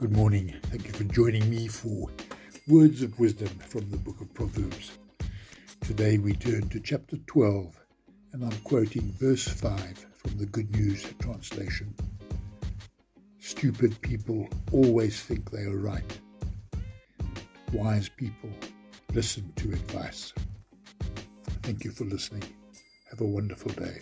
Good morning. Thank you for joining me for Words of Wisdom from the Book of Proverbs. Today we turn to chapter 12, and I'm quoting verse 5 from the Good News translation. Stupid people always think they are right. Wise people listen to advice. Thank you for listening. Have a wonderful day.